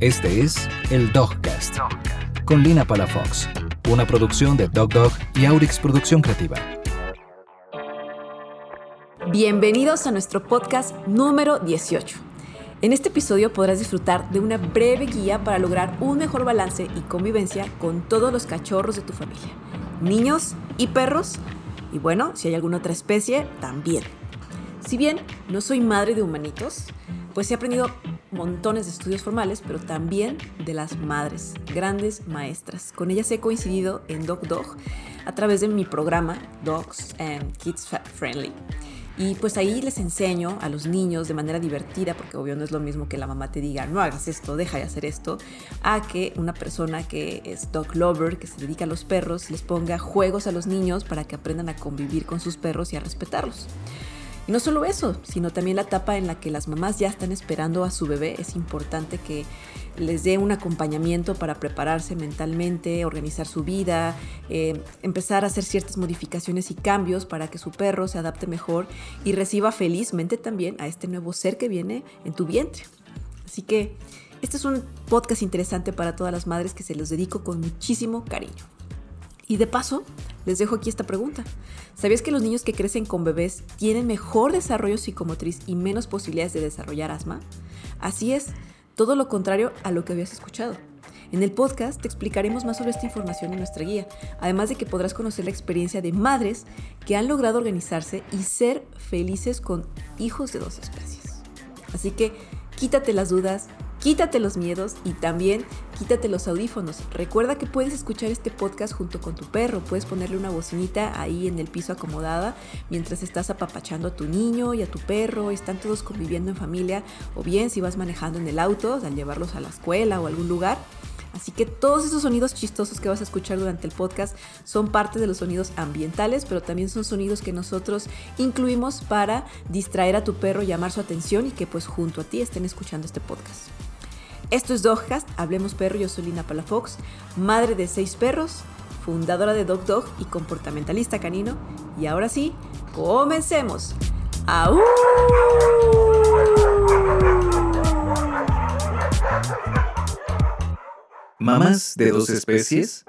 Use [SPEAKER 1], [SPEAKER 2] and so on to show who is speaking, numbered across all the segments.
[SPEAKER 1] Este es el Dogcast, con Lina Palafox, una producción de Dog Dog y Aurix Producción Creativa.
[SPEAKER 2] Bienvenidos a nuestro podcast número 18. En este episodio podrás disfrutar de una breve guía para lograr un mejor balance y convivencia con todos los cachorros de tu familia, niños y perros, y bueno, si hay alguna otra especie, también. Si bien no soy madre de humanitos, pues he aprendido montones de estudios formales, pero también de las madres, grandes maestras. Con ellas he coincidido en Dog Dog a través de mi programa Dogs and Kids Friendly. Y pues ahí les enseño a los niños de manera divertida, porque obvio no es lo mismo que la mamá te diga, no hagas esto, deja de hacer esto, a que una persona que es dog lover, que se dedica a los perros, les ponga juegos a los niños para que aprendan a convivir con sus perros y a respetarlos. Y no solo eso, sino también la etapa en la que las mamás ya están esperando a su bebé. Es importante que les dé un acompañamiento para prepararse mentalmente, organizar su vida, eh, empezar a hacer ciertas modificaciones y cambios para que su perro se adapte mejor y reciba felizmente también a este nuevo ser que viene en tu vientre. Así que este es un podcast interesante para todas las madres que se los dedico con muchísimo cariño. Y de paso, les dejo aquí esta pregunta. ¿Sabías que los niños que crecen con bebés tienen mejor desarrollo psicomotriz y menos posibilidades de desarrollar asma? Así es, todo lo contrario a lo que habías escuchado. En el podcast te explicaremos más sobre esta información en nuestra guía, además de que podrás conocer la experiencia de madres que han logrado organizarse y ser felices con hijos de dos especies. Así que quítate las dudas, Quítate los miedos y también quítate los audífonos. Recuerda que puedes escuchar este podcast junto con tu perro. Puedes ponerle una bocinita ahí en el piso acomodada mientras estás apapachando a tu niño y a tu perro. Están todos conviviendo en familia. O bien si vas manejando en el auto al llevarlos a la escuela o a algún lugar. Así que todos esos sonidos chistosos que vas a escuchar durante el podcast son parte de los sonidos ambientales, pero también son sonidos que nosotros incluimos para distraer a tu perro, llamar su atención y que pues junto a ti estén escuchando este podcast. Esto es Dogcast, Hablemos Perro, yo soy Lina Palafox, madre de seis perros, fundadora de Dog Dog y comportamentalista canino. Y ahora sí, comencemos. ¡Au!
[SPEAKER 1] ¿Mamás de dos especies?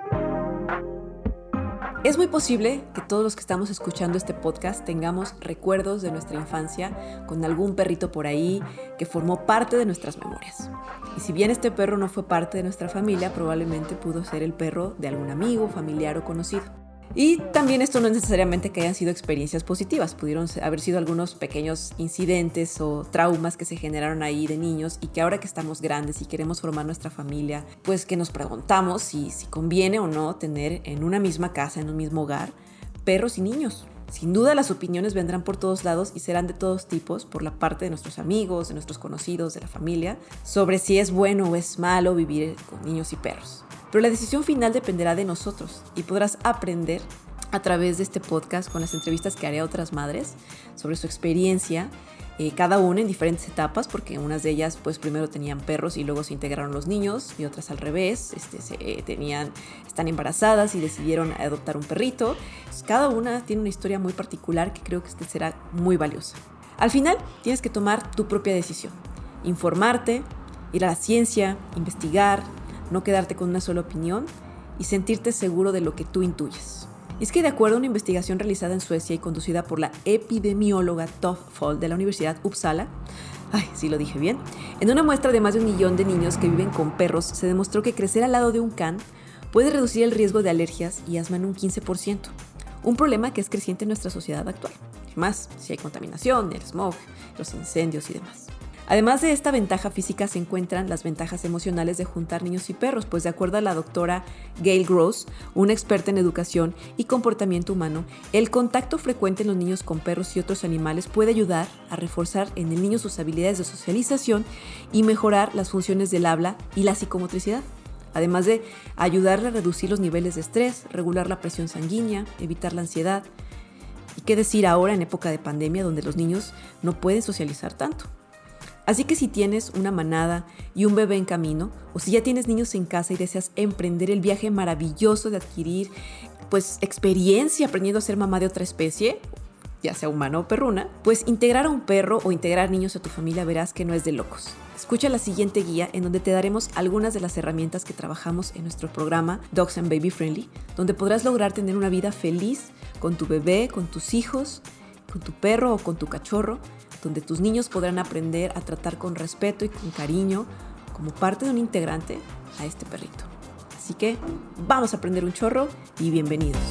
[SPEAKER 2] Es muy posible que todos los que estamos escuchando este podcast tengamos recuerdos de nuestra infancia con algún perrito por ahí que formó parte de nuestras memorias. Y si bien este perro no fue parte de nuestra familia, probablemente pudo ser el perro de algún amigo, familiar o conocido. Y también esto no es necesariamente que hayan sido experiencias positivas, pudieron haber sido algunos pequeños incidentes o traumas que se generaron ahí de niños y que ahora que estamos grandes y queremos formar nuestra familia, pues que nos preguntamos si, si conviene o no tener en una misma casa, en un mismo hogar, perros y niños. Sin duda las opiniones vendrán por todos lados y serán de todos tipos por la parte de nuestros amigos, de nuestros conocidos, de la familia, sobre si es bueno o es malo vivir con niños y perros. Pero la decisión final dependerá de nosotros y podrás aprender a través de este podcast con las entrevistas que haré a otras madres sobre su experiencia, eh, cada una en diferentes etapas, porque unas de ellas pues primero tenían perros y luego se integraron los niños y otras al revés, este, se, eh, tenían, están embarazadas y decidieron adoptar un perrito. cada una tiene una historia muy particular que creo que este será muy valiosa. Al final tienes que tomar tu propia decisión, informarte, ir a la ciencia, investigar, no quedarte con una sola opinión y sentirte seguro de lo que tú intuyes. es que de acuerdo a una investigación realizada en Suecia y conducida por la epidemióloga Tove Fold de la Universidad Uppsala, ay, sí lo dije bien, en una muestra de más de un millón de niños que viven con perros se demostró que crecer al lado de un can puede reducir el riesgo de alergias y asma en un 15%, un problema que es creciente en nuestra sociedad actual, más si hay contaminación, el smog, los incendios y demás. Además de esta ventaja física se encuentran las ventajas emocionales de juntar niños y perros, pues de acuerdo a la doctora Gail Gross, una experta en educación y comportamiento humano, el contacto frecuente en los niños con perros y otros animales puede ayudar a reforzar en el niño sus habilidades de socialización y mejorar las funciones del habla y la psicomotricidad además de ayudarle a reducir los niveles de estrés, regular la presión sanguínea, evitar la ansiedad. ¿Y qué decir ahora en época de pandemia donde los niños no pueden socializar tanto? Así que si tienes una manada y un bebé en camino, o si ya tienes niños en casa y deseas emprender el viaje maravilloso de adquirir pues experiencia aprendiendo a ser mamá de otra especie, ya sea humano o perruna, pues integrar a un perro o integrar niños a tu familia verás que no es de locos. Escucha la siguiente guía en donde te daremos algunas de las herramientas que trabajamos en nuestro programa Dogs and Baby Friendly, donde podrás lograr tener una vida feliz con tu bebé, con tus hijos, con tu perro o con tu cachorro, donde tus niños podrán aprender a tratar con respeto y con cariño como parte de un integrante a este perrito. Así que vamos a aprender un chorro y bienvenidos.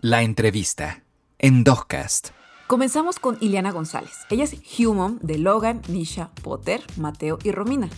[SPEAKER 1] La entrevista en Dogcast.
[SPEAKER 2] Comenzamos con Ileana González. Ella es Human de Logan, Nisha, Potter, Mateo y Romina.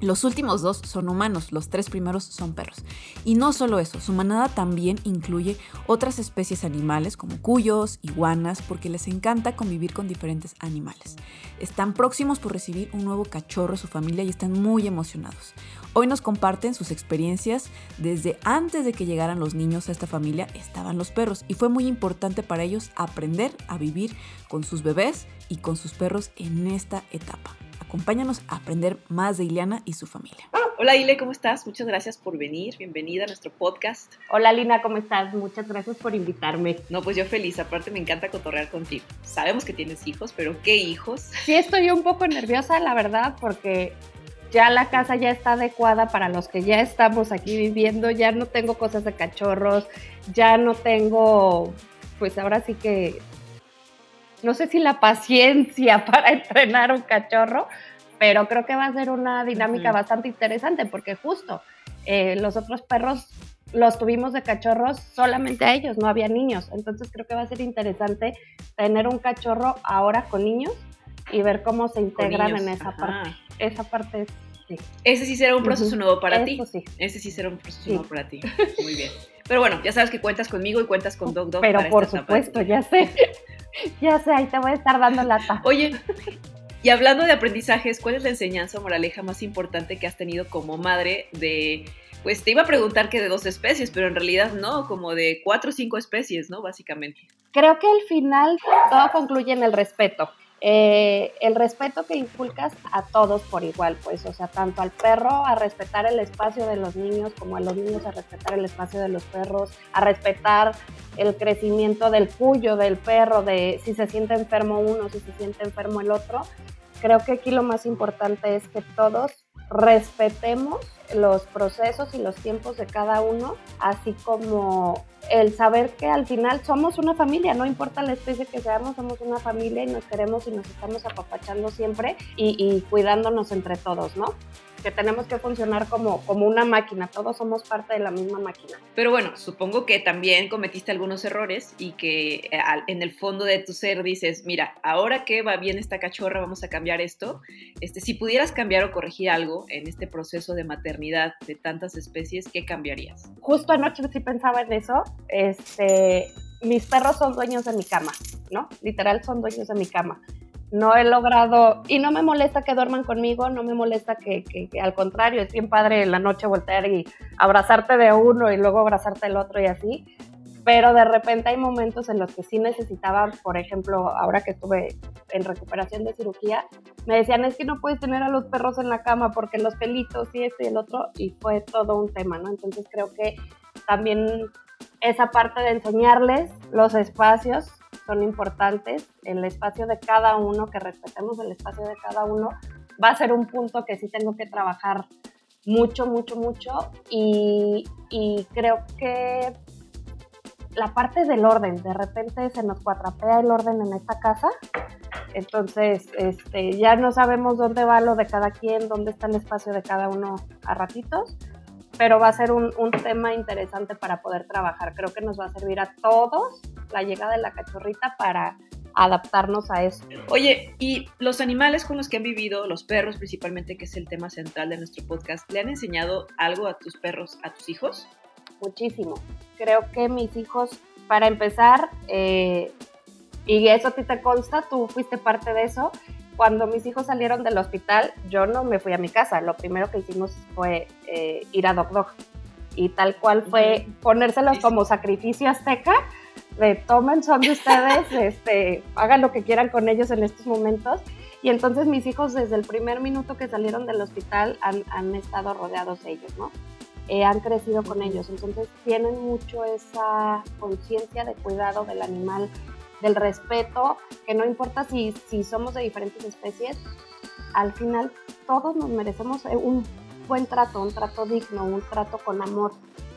[SPEAKER 2] Los últimos dos son humanos, los tres primeros son perros. Y no solo eso, su manada también incluye otras especies animales como cuyos, iguanas, porque les encanta convivir con diferentes animales. Están próximos por recibir un nuevo cachorro su familia y están muy emocionados. Hoy nos comparten sus experiencias desde antes de que llegaran los niños a esta familia, estaban los perros y fue muy importante para ellos aprender a vivir con sus bebés y con sus perros en esta etapa. Acompáñanos a aprender más de Ileana y su familia.
[SPEAKER 3] Hola Ile, ¿cómo estás? Muchas gracias por venir. Bienvenida a nuestro podcast.
[SPEAKER 4] Hola Lina, ¿cómo estás? Muchas gracias por invitarme.
[SPEAKER 3] No, pues yo feliz. Aparte me encanta cotorrear contigo. Sabemos que tienes hijos, pero ¿qué hijos?
[SPEAKER 4] Sí, estoy un poco nerviosa, la verdad, porque ya la casa ya está adecuada para los que ya estamos aquí viviendo. Ya no tengo cosas de cachorros, ya no tengo, pues ahora sí que no sé si la paciencia para entrenar un cachorro, pero creo que va a ser una dinámica bastante interesante porque justo eh, los otros perros los tuvimos de cachorros solamente a ellos, no había niños. Entonces creo que va a ser interesante tener un cachorro ahora con niños y ver cómo se integran en esa parte. Esa parte
[SPEAKER 3] sí. Ese sí será un proceso nuevo para ti. Sí. Ese sí será un proceso nuevo para ti. Muy bien. Pero bueno, ya sabes que cuentas conmigo y cuentas con Dog Dog.
[SPEAKER 4] Pero por supuesto, ya sé. ya sé, ahí te voy a estar dando lata.
[SPEAKER 3] Oye, y hablando de aprendizajes, ¿cuál es la enseñanza o moraleja más importante que has tenido como madre de, pues te iba a preguntar que de dos especies, pero en realidad no, como de cuatro o cinco especies, ¿no? Básicamente.
[SPEAKER 4] Creo que al final todo concluye en el respeto. Eh, el respeto que inculcas a todos por igual, pues, o sea, tanto al perro a respetar el espacio de los niños como a los niños a respetar el espacio de los perros, a respetar el crecimiento del cuyo del perro, de si se siente enfermo uno, si se siente enfermo el otro. Creo que aquí lo más importante es que todos respetemos los procesos y los tiempos de cada uno, así como el saber que al final somos una familia, no importa la especie que seamos, somos una familia y nos queremos y nos estamos apapachando siempre y, y cuidándonos entre todos, ¿no? Que tenemos que funcionar como, como una máquina, todos somos parte de la misma máquina.
[SPEAKER 3] Pero bueno, supongo que también cometiste algunos errores y que eh, en el fondo de tu ser dices, mira, ahora que va bien esta cachorra, vamos a cambiar esto. Este, si pudieras cambiar o corregir algo en este proceso de maternidad de tantas especies, ¿qué cambiarías?
[SPEAKER 4] Justo anoche sí pensaba en eso. Este, mis perros son dueños de mi cama, ¿no? Literal son dueños de mi cama no he logrado, y no me molesta que duerman conmigo, no me molesta que, al contrario, es bien padre la noche voltear y abrazarte de uno y luego abrazarte del otro y así, pero de repente hay momentos en los que sí necesitaba, por ejemplo, ahora que estuve en recuperación de cirugía, me decían, es que no puedes tener a los perros en la cama porque los pelitos y esto y el otro, y fue todo un tema, ¿no? Entonces creo que también esa parte de enseñarles los espacios son importantes, el espacio de cada uno, que respetemos el espacio de cada uno, va a ser un punto que sí tengo que trabajar mucho, mucho, mucho. Y, creo que la parte del orden, de repente se nos cuatrapea el orden en esta casa, entonces este, ya no sabemos dónde va lo de cada quien, dónde está el espacio de cada uno a ratitos pero va a ser un, tema interesante para poder trabajar. Creo que nos va a servir a todos la llegada de la cachorrita para adaptarnos a eso.
[SPEAKER 3] Oye, ¿y los animales con los que han vivido, los perros principalmente, que es el tema central de nuestro podcast, le han enseñado algo a tus perros, a tus hijos?
[SPEAKER 4] Muchísimo. Creo que mis hijos, para empezar, eh, y eso a ti te consta, tú fuiste parte de eso, cuando mis hijos salieron del hospital, yo no me fui a mi casa. Lo primero que hicimos fue eh, ir a Doc Dog. Y tal cual fue ponérselos como sacrificio azteca. De tomen, son de ustedes, este, hagan lo que quieran con ellos en estos momentos. Y entonces mis hijos desde el primer minuto que salieron del hospital han, estado rodeados de ellos, ¿no? Eh, han crecido con ellos. Entonces tienen mucho esa conciencia de cuidado del animal, del respeto, que no importa si, si somos de diferentes especies, al final todos nos merecemos eh, un buen trato, un trato digno, un trato con amor.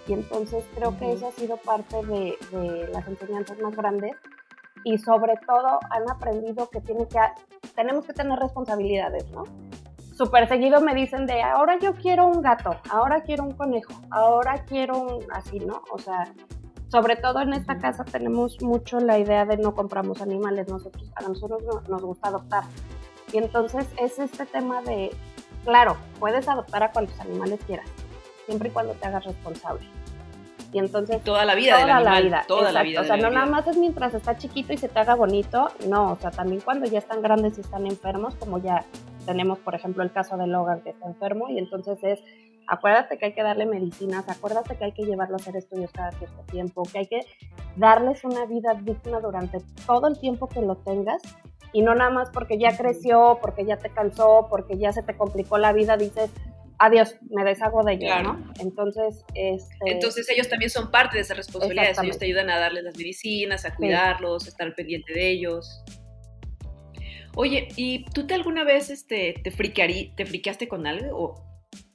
[SPEAKER 4] Y entonces creo que eso ha sido parte de, de, las enseñanzas más grandes. Y sobre todo han aprendido que, tienen que tenemos que tener responsabilidades, ¿no? Súper seguido me dicen de ahora yo quiero un gato, ahora quiero un conejo, ahora quiero un así, ¿no? O sea, sobre todo en esta casa tenemos mucho la idea de no compramos animales, nosotros, a nosotros nos gusta adoptar. Y entonces es este tema de, claro, puedes adoptar a cuantos animales quieras, siempre y cuando te hagas responsable. Y entonces...
[SPEAKER 3] toda la vida toda la vida, toda la vida.
[SPEAKER 4] O sea, no nada más es mientras está chiquito y se te haga bonito, no, o sea, también cuando ya están grandes y están enfermos, como ya tenemos, por ejemplo, el caso de Logan que está enfermo y entonces es, acuérdate que hay que darle medicinas, acuérdate que hay que llevarlo a hacer estudios cada cierto tiempo, que hay que darles una vida digna durante todo el tiempo que lo tengas. Y no nada más porque ya creció, porque ya te cansó, porque ya se te complicó la vida, dices, adiós, me deshago de ellos, ¿no? Entonces, este...
[SPEAKER 3] Entonces ellos también son parte de esa responsabilidad, ellos te ayudan a darles las medicinas, a cuidarlos, a estar pendiente de ellos. Oye, ¿y tú te alguna vez este, te friqueaste con algo o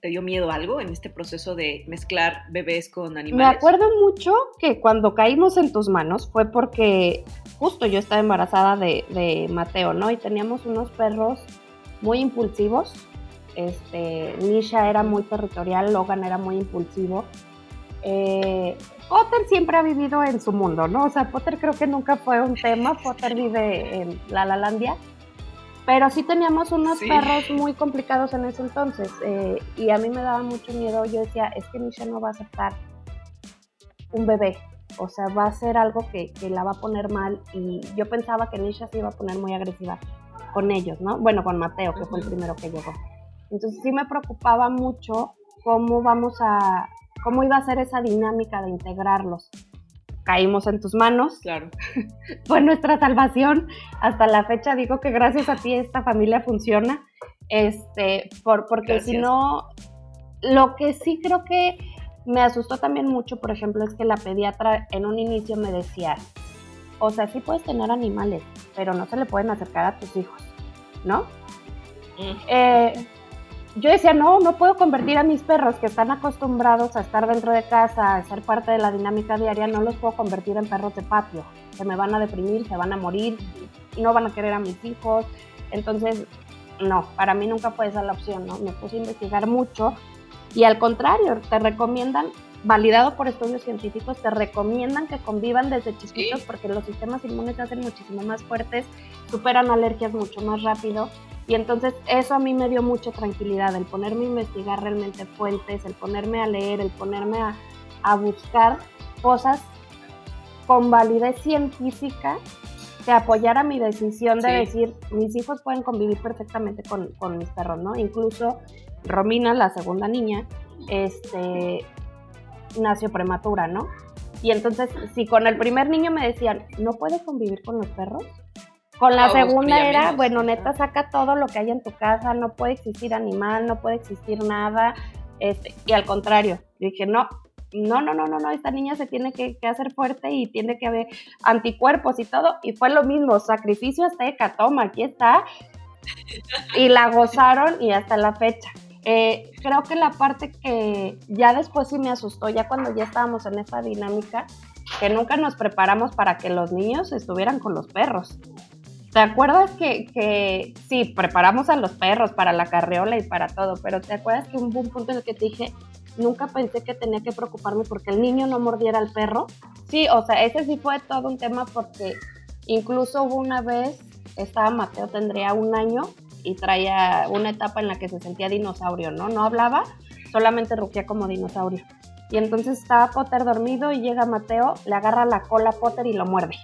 [SPEAKER 3] te dio miedo algo en este proceso de mezclar bebés con animales?
[SPEAKER 4] Me acuerdo mucho que cuando caímos en tus manos fue porque justo yo estaba embarazada de, Mateo, ¿no? Y teníamos unos perros muy impulsivos. Este, Nisha era muy territorial, Logan era muy impulsivo. Eh, Potter siempre ha vivido en su mundo, ¿no? O sea, Potter creo que nunca fue un tema. Potter vive en La Lalandia. Pero sí teníamos unos perros muy complicados en ese entonces. Eh, y a mí me daba mucho miedo. Yo decía, es que Nisha no va a aceptar un bebé. O sea, va a ser algo que, la va a poner mal. Y yo pensaba que Nisha se iba a poner muy agresiva con ellos, ¿no? Bueno, con Mateo, que fue el primero que llegó. Entonces sí me preocupaba mucho cómo vamos a, cómo iba a ser esa dinámica de integrarlos. Caímos en tus manos.
[SPEAKER 3] Claro.
[SPEAKER 4] fue nuestra salvación. Hasta la fecha digo que gracias a ti esta familia funciona. Este, por, porque si no, lo que sí creo que me asustó también mucho, por ejemplo, es que la pediatra en un inicio me decía, o sea, sí puedes tener animales, pero no se le pueden acercar a tus hijos, ¿no? Eh, yo decía, no, no puedo convertir a mis perros que están acostumbrados a estar dentro de casa, a ser parte de la dinámica diaria, no los puedo convertir en perros de patio. Se me van a deprimir, se van a morir, no van a querer a mis hijos. Entonces, no, para mí nunca fue esa la opción, ¿no? Me puse a investigar mucho y al contrario, te recomiendan, validado por estudios científicos, te recomiendan que convivan desde chiquitos porque los sistemas inmunes se hacen muchísimo más fuertes, superan alergias mucho más rápido. Y entonces eso a mí me dio mucha tranquilidad, el ponerme a investigar realmente fuentes, el ponerme a leer, el ponerme a, buscar cosas con validez científica que apoyara mi decisión de decir, mis hijos pueden convivir perfectamente con, con mis perros, ¿no? Incluso Romina, la segunda niña, este, nació prematura, ¿no? Y entonces, si con el primer niño me decían, ¿no puedes convivir con los perros? Con la segunda era, bueno, neta, saca todo lo que hay en tu casa, no puede existir animal, no puede existir nada. Este, y al contrario, dije, no, no, no, no, no, no, esta niña se tiene que, hacer fuerte y tiene que haber anticuerpos y todo. Y fue lo mismo, sacrificio hasta toma, aquí está. Y la gozaron y hasta la fecha. Eh, creo que la parte que ya después sí me asustó, ya cuando ya estábamos en esta dinámica, que nunca nos preparamos para que los niños estuvieran con los perros. ¿Te acuerdas que, que sí, preparamos a los perros para la carreola y para todo, pero te acuerdas que hubo un punto en el que te dije, nunca pensé que tenía que preocuparme porque el niño no mordiera al perro? Sí, o sea, ese sí fue todo un tema porque incluso hubo una vez, estaba Mateo, tendría un año, y traía una etapa en la que se sentía dinosaurio, ¿no? No hablaba, solamente rugía como dinosaurio. Y entonces estaba Potter dormido y llega Mateo, le agarra la cola a Potter y lo muerde.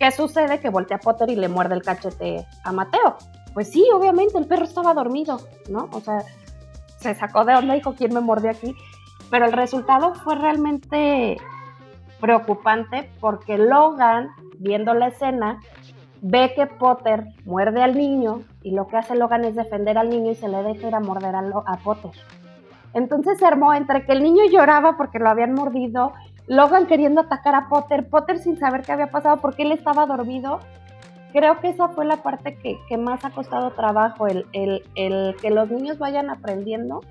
[SPEAKER 4] ¿Qué sucede? Que voltea a Potter y le muerde el cachete a Mateo. Pues sí, obviamente, el perro estaba dormido, ¿no? O sea, se sacó de onda y dijo, ¿quién me mordió aquí? Pero el resultado fue realmente preocupante porque Logan, viendo la escena, ve que Potter muerde al niño y lo que hace Logan es defender al niño y se le deja ir a morder a, Potter. Entonces se armó entre que el niño lloraba porque lo habían mordido Logan queriendo atacar a Potter, Potter sin saber qué había pasado porque él estaba dormido. Creo que esa fue la parte que, más ha costado trabajo, el, el, el, que los niños vayan aprendiendo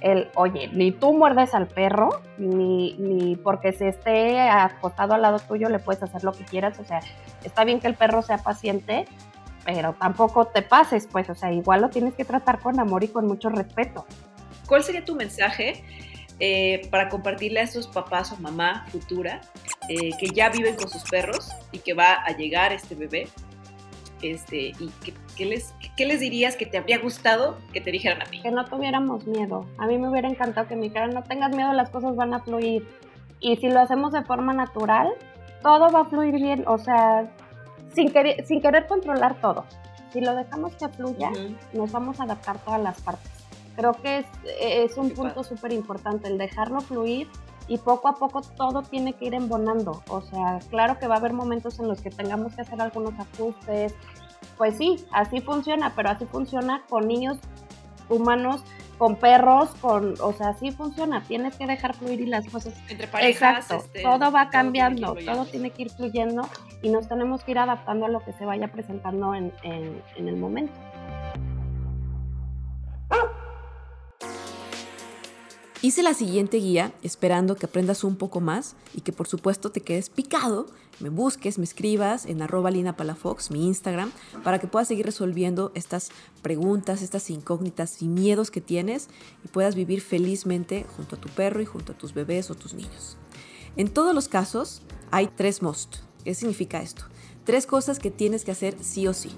[SPEAKER 4] el, oye, ni tú muerdes al perro, ni, ni porque se esté acostado al lado tuyo le puedes hacer lo que quieras, o sea, está bien que el perro sea paciente, pero tampoco te pases, pues, o sea, igual lo tienes que tratar con amor y con mucho respeto.
[SPEAKER 3] ¿Cuál sería tu mensaje eh, para compartirle a esos papás o mamá futura eh, que ya viven con sus perros y que va a llegar este bebé? Este, ¿Y qué, les, qué les dirías que te habría gustado que te dijeran a ti?
[SPEAKER 4] Que no tuviéramos miedo. A mí me hubiera encantado que me dijeran, no tengas miedo, las cosas van a fluir. Y si lo hacemos de forma natural, todo va a fluir bien. O sea, sin querer, sin querer controlar todo. Si lo dejamos que fluya, nos vamos a adaptar todas las partes. Creo que es, es un punto súper importante, el dejarlo fluir y poco a poco todo tiene que ir embonando. O sea, claro que va a haber momentos en los que tengamos que hacer algunos ajustes. Pues sí, así funciona, pero así funciona con niños humanos, con perros, con, o sea, así funciona. Tienes que dejar fluir y las cosas.
[SPEAKER 3] Entre parejas. Exacto,
[SPEAKER 4] este, todo va cambiando, todo tiene, que ir fluyendo y nos tenemos que ir adaptando a lo que se vaya presentando en, en, en el momento.
[SPEAKER 2] Hice la siguiente guía esperando que aprendas un poco más y que por supuesto te quedes picado, me busques, me escribas en arroba Lina Palafox, mi Instagram, para que puedas seguir resolviendo estas preguntas, estas incógnitas y miedos que tienes y puedas vivir felizmente junto a tu perro y junto a tus bebés o tus niños. En todos los casos hay tres must. ¿Qué significa esto? Tres cosas que tienes que hacer sí o sí.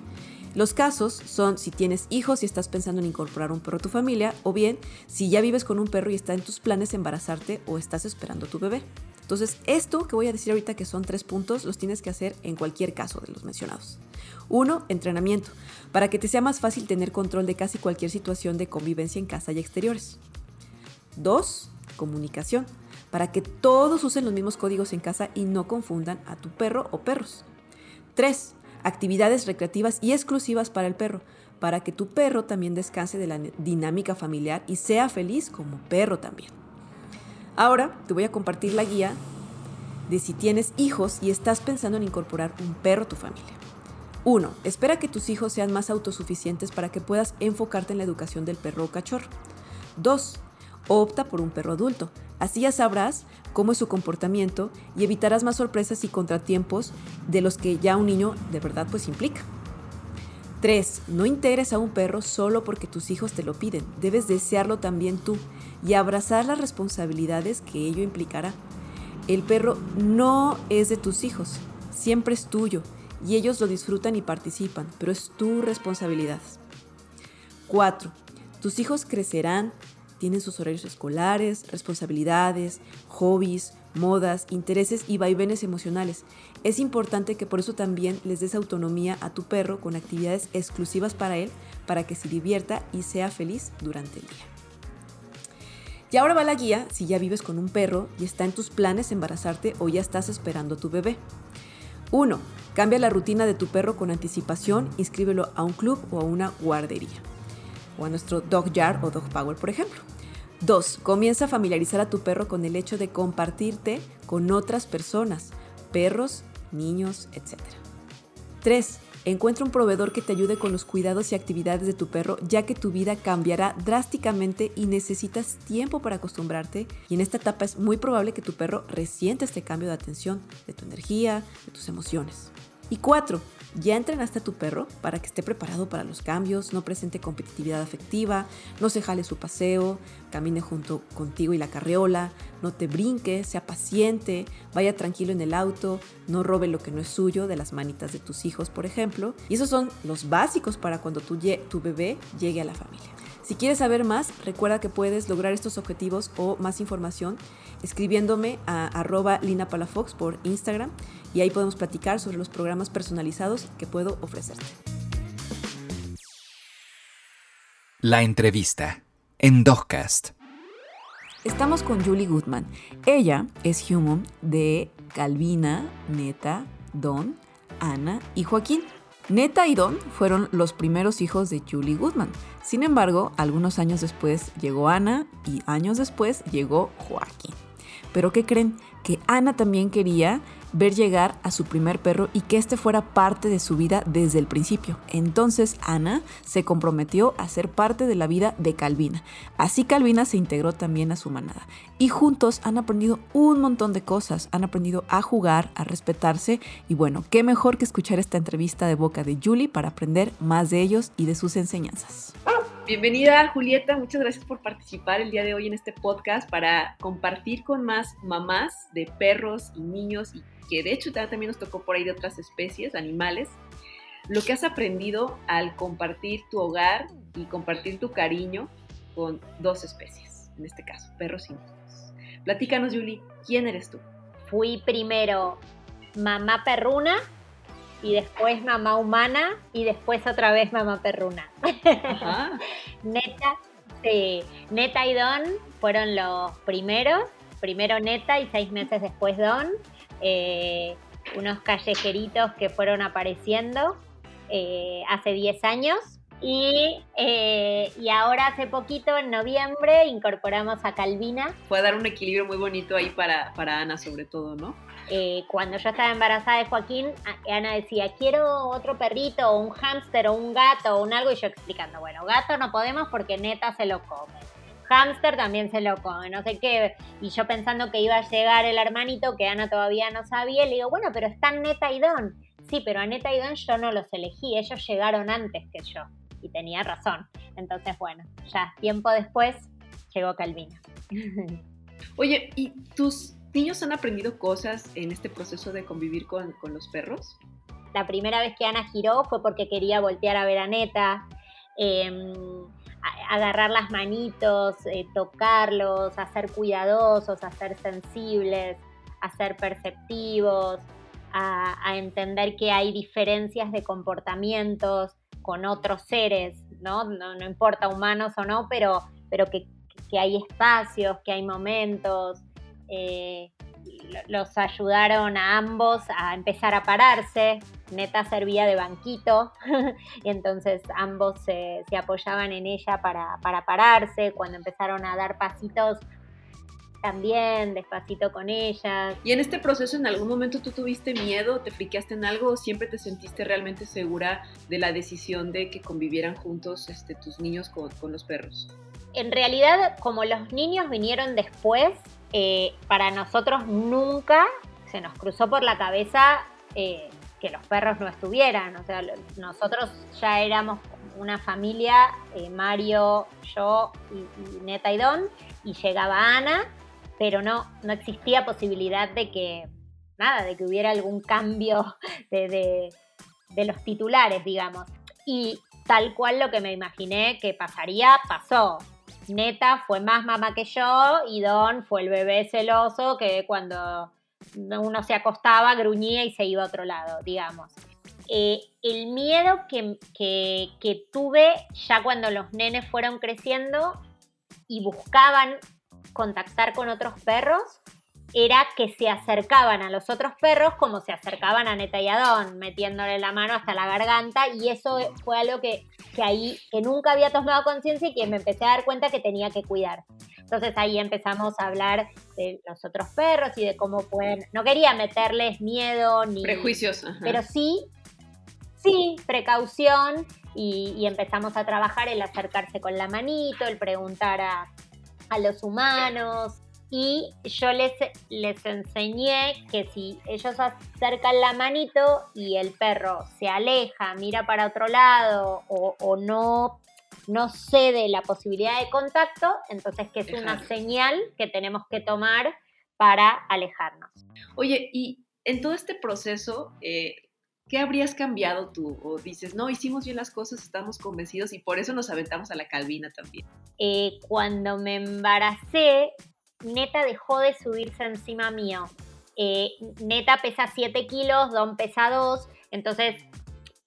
[SPEAKER 2] Los casos son si tienes hijos y estás pensando en incorporar un perro a tu familia, o bien si ya vives con un perro y está en tus planes embarazarte o estás esperando tu bebé. Entonces, esto que voy a decir ahorita, que son tres puntos, los tienes que hacer en cualquier caso de los mencionados. Uno, entrenamiento, para que te sea más fácil tener control de casi cualquier situación de convivencia en casa y exteriores. Dos, comunicación, para que todos usen los mismos códigos en casa y no confundan a tu perro o perros. Tres, actividades recreativas y exclusivas para el perro, para que tu perro también descanse de la dinámica familiar y sea feliz como perro también. Ahora te voy a compartir la guía de si tienes hijos y estás pensando en incorporar un perro a tu familia. 1. Espera que tus hijos sean más autosuficientes para que puedas enfocarte en la educación del perro o cachorro. 2. Opta por un perro adulto. Así ya sabrás cómo es su comportamiento y evitarás más sorpresas y contratiempos de los que ya un niño de verdad pues implica. 3. No integres a un perro solo porque tus hijos te lo piden. Debes desearlo también tú y abrazar las responsabilidades que ello implicará. El perro no es de tus hijos, siempre es tuyo y ellos lo disfrutan y participan, pero es tu responsabilidad. 4. Tus hijos crecerán, tienen sus horarios escolares, responsabilidades, hobbies, modas, intereses y vaivenes emocionales. Es importante que por eso también les des autonomía a tu perro con actividades exclusivas para él, para que se divierta y sea feliz durante el día. Y ahora va la guía si ya vives con un perro y está en tus planes embarazarte o ya estás esperando a tu bebé. 1. Cambia la rutina de tu perro con anticipación, inscríbelo a un club o a una guardería o a nuestro Dog Yard o Dog Power, por ejemplo. 2. Comienza a familiarizar a tu perro con el hecho de compartirte con otras personas, perros, niños, etc. 3. Encuentra un proveedor que te ayude con los cuidados y actividades de tu perro, ya que tu vida cambiará drásticamente y necesitas tiempo para acostumbrarte. Y en esta etapa es muy probable que tu perro resiente este cambio de atención, de tu energía, de tus emociones. Y 4. Ya entrenaste a tu perro para que esté preparado para los cambios, no presente competitividad afectiva, no se jale su paseo, camine junto contigo y la carriola, no te brinque, sea paciente, vaya tranquilo en el auto, no robe lo que no es suyo de las manitas de tus hijos, por ejemplo. Y esos son los básicos para cuando tu, tu bebé llegue a la familia. Si quieres saber más, recuerda que puedes lograr estos objetivos o más información escribiéndome a arroba Lina Palafox por Instagram y ahí podemos platicar sobre los programas personalizados que puedo ofrecerte.
[SPEAKER 1] La entrevista en Dogcast.
[SPEAKER 2] Estamos con Julie Goodman. Ella es human de Calvina, Neta, Don, Ana y Joaquín. Neta y Don fueron los primeros hijos de Julie Goodman. Sin embargo, algunos años después llegó Ana y años después llegó Joaquín. Pero ¿qué creen? Que Ana también quería ver llegar a su primer perro y que este fuera parte de su vida desde el principio. Entonces Ana se comprometió a ser parte de la vida de Calvina. Así Calvina se integró también a su manada. Y juntos han aprendido un montón de cosas. Han aprendido a jugar, a respetarse y bueno, qué mejor que escuchar esta entrevista de boca de Julie para aprender más de ellos y de sus enseñanzas.
[SPEAKER 3] Bienvenida Julieta, muchas gracias por participar el día de hoy en este podcast para compartir con más mamás de perros y niños y que de hecho también nos tocó por ahí de otras especies, animales, lo que has aprendido al compartir tu hogar y compartir tu cariño con dos especies, en este caso, perros y niños. Platícanos, Julie, ¿quién eres tú?
[SPEAKER 5] Fui primero mamá perruna y después mamá humana y después otra vez mamá perruna. Neta, sí, Neta y Don fueron los primeros, primero Neta y seis meses después Don. Eh, unos callejeritos que fueron apareciendo eh, hace 10 años. Y, eh, y, ahora hace poquito, en noviembre, incorporamos a Calvina.
[SPEAKER 3] Puede dar un equilibrio muy bonito ahí para, para Ana, sobre todo, ¿no?
[SPEAKER 5] Cuando yo estaba embarazada de Joaquín, Ana decía, quiero otro perrito, o un hámster, o un gato, o un algo, y yo explicando, bueno, gato no podemos porque neta se lo come hámster también se lo come, no sé qué. Y yo pensando que iba a llegar el hermanito que Ana todavía no sabía, le digo, bueno, pero están Neta y Don. Sí, pero a Neta y Don yo no los elegí, ellos llegaron antes que yo. Y tenía razón. Entonces, bueno, ya tiempo después llegó Calvino.
[SPEAKER 3] Oye, ¿y tus niños han aprendido cosas en este proceso de convivir con, con los perros?
[SPEAKER 5] La primera vez que Ana giró fue porque quería voltear a ver a Neta. Eh, agarrar las manitos, eh, tocarlos, hacer cuidadosos, hacer sensibles, hacer perceptivos, a, entender que hay diferencias de comportamientos con otros seres, ¿no? No, importa humanos o no, pero, pero que, hay espacios, que hay momentos. Eh, los ayudaron a ambos a empezar a pararse. Neta servía de banquito y entonces ambos se, apoyaban en ella para, pararse. Cuando empezaron a dar pasitos, también despacito con ella.
[SPEAKER 3] ¿Y en este proceso en algún momento tú tuviste miedo, te friqueaste en algo o siempre te sentiste realmente segura de la decisión de que convivieran juntos este, tus niños con, con los perros?
[SPEAKER 5] En realidad, como los niños vinieron después, eh, para nosotros nunca se nos cruzó por la cabeza eh, que los perros no estuvieran. O sea, nosotros ya éramos una familia, eh, Mario, yo y, Neta y Don, y llegaba Ana, pero no, no existía posibilidad de que, nada, de que hubiera algún cambio de los titulares, digamos. Y tal cual lo que me imaginé que pasaría, pasó. Neta fue más mamá que yo y Don fue el bebé celoso que cuando uno se acostaba gruñía y se iba a otro lado, digamos. Eh, el miedo que, que tuve ya cuando los nenes fueron creciendo y buscaban contactar con otros perros era que se acercaban a los otros perros como se acercaban a Neta y Adón, metiéndole la mano hasta la garganta, y eso fue algo que, que ahí, que nunca había tomado conciencia y que me empecé a dar cuenta que tenía que cuidar. Entonces ahí empezamos a hablar de los otros perros y de cómo pueden, no quería meterles miedo ni...
[SPEAKER 3] Prejuicios.
[SPEAKER 5] Pero sí, sí, precaución, y, y empezamos a trabajar el acercarse con la manito, el preguntar a, a los humanos, y yo les, les enseñé que si ellos acercan la manito y el perro se aleja, mira para otro lado o, no, no cede la posibilidad de contacto, entonces que es una señal que tenemos que tomar para alejarnos.
[SPEAKER 3] Oye, y en todo este proceso, eh, ¿qué habrías cambiado tú? O dices, no, hicimos bien las cosas, estamos convencidos y por eso nos aventamos a la calvina también.
[SPEAKER 5] Eh, cuando me embaracé, Neta dejó de subirse encima mío. Eh, neta pesa 7 kilos, Don pesa 2, entonces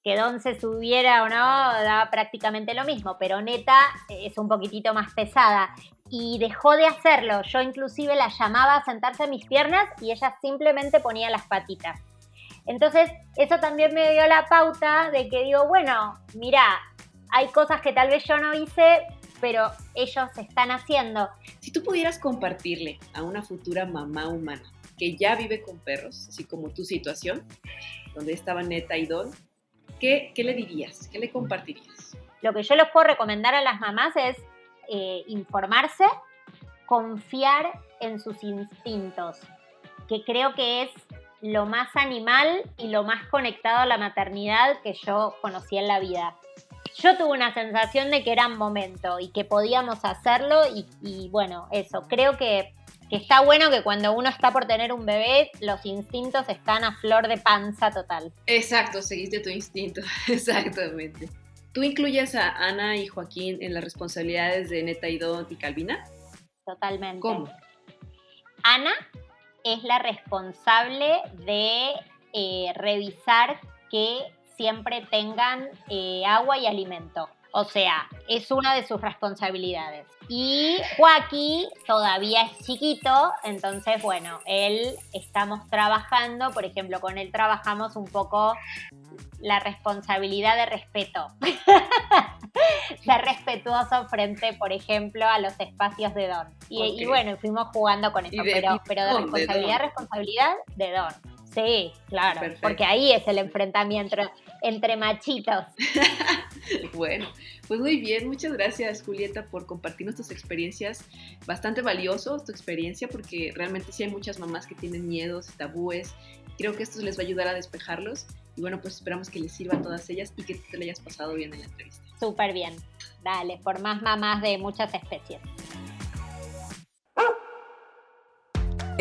[SPEAKER 5] que Don se subiera o no daba prácticamente lo mismo, pero Neta es un poquitito más pesada y dejó de hacerlo. Yo inclusive la llamaba a sentarse a mis piernas y ella simplemente ponía las patitas. Entonces, eso también me dio la pauta de que digo, bueno, mira, hay cosas que tal vez yo no hice pero ellos están haciendo.
[SPEAKER 3] Si tú pudieras compartirle a una futura mamá humana que ya vive con perros, así como tu situación, donde estaba Neta y Don, ¿qué, qué le dirías? ¿Qué le compartirías?
[SPEAKER 5] Lo que yo les puedo recomendar a las mamás es eh, informarse, confiar en sus instintos, que creo que es lo más animal y lo más conectado a la maternidad que yo conocí en la vida. Yo tuve una sensación de que era un momento y que podíamos hacerlo y, bueno, eso, creo que, que, está bueno que cuando uno está por tener un bebé, los instintos están a flor de panza total.
[SPEAKER 3] Exacto, seguiste tu instinto, exactamente. ¿Tú incluyes a Ana y Joaquín en las responsabilidades de Neta y Don y Calvina?
[SPEAKER 5] Totalmente.
[SPEAKER 3] ¿Cómo?
[SPEAKER 5] Ana es la responsable de eh, revisar que siempre tengan eh, agua y alimento. O sea, es una de sus responsabilidades. Y Joaquín todavía es chiquito, entonces, bueno, él estamos trabajando, por ejemplo, con él trabajamos un poco la responsabilidad de respeto. Ser respetuoso frente, por ejemplo, a los espacios de Don. Y, bueno, fuimos jugando con eso, pero, pero de responsabilidad, responsabilidad de Don. Sí, claro, porque ahí es el enfrentamiento entre machitos.
[SPEAKER 3] bueno, pues muy bien, muchas gracias Julieta por compartirnos tus experiencias, bastante valioso tu experiencia porque realmente sí hay muchas mamás que tienen miedos, tabúes, creo que esto les va a ayudar a despejarlos y bueno, pues esperamos que les sirva a todas ellas y que te lo hayas pasado bien en la entrevista.
[SPEAKER 5] Súper bien, dale, por más mamás de muchas especies.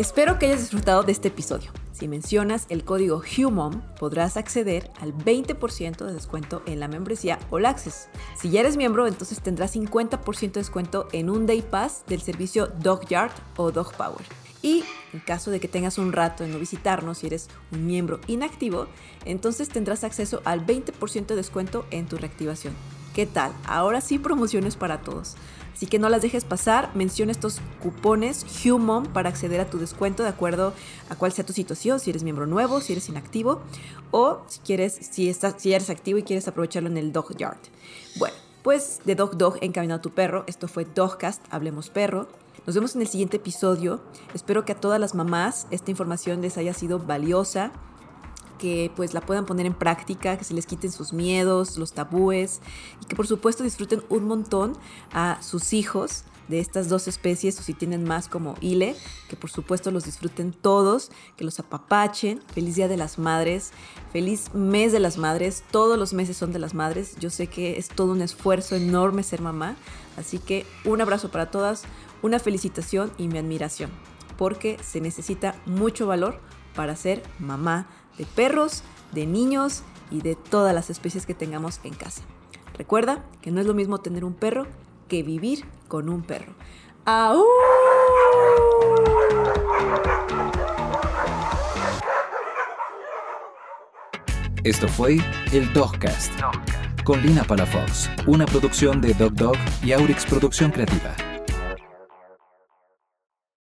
[SPEAKER 2] Espero que hayas disfrutado de este episodio. Si mencionas el código HUMOM, podrás acceder al 20% de descuento en la membresía All Access. Si ya eres miembro, entonces tendrás 50% de descuento en un Day Pass del servicio Dog Yard o Dog Power. Y en caso de que tengas un rato en no visitarnos, si eres un miembro inactivo, entonces tendrás acceso al 20% de descuento en tu reactivación. ¿Qué tal? Ahora sí promociones para todos. Así que no las dejes pasar, menciona estos cupones HUMOM para acceder a tu descuento de acuerdo a cuál sea tu situación, si eres miembro nuevo, si eres inactivo o si quieres, si, estás, si eres activo y quieres aprovecharlo en el Dog Yard. Bueno, pues de Dog Dog encaminado a tu perro, esto fue Dogcast, Hablemos Perro. Nos vemos en el siguiente episodio. Espero que a todas las mamás esta información les haya sido valiosa que pues la puedan poner en práctica, que se les quiten sus miedos, los tabúes y que por supuesto disfruten un montón a sus hijos de estas dos especies o si tienen más como Ile, que por supuesto los disfruten todos, que los apapachen. Feliz Día de las Madres, feliz mes de las madres, todos los meses son de las madres. Yo sé que es todo un esfuerzo enorme ser mamá, así que un abrazo para todas, una felicitación y mi admiración, porque se necesita mucho valor para ser mamá de perros, de niños y de todas las especies que tengamos en casa. Recuerda que no es lo mismo tener un perro que vivir con un perro. ¡Au!
[SPEAKER 1] Esto fue el Dogcast con Lina Palafox, una producción de Dog Dog y Aurix Producción Creativa.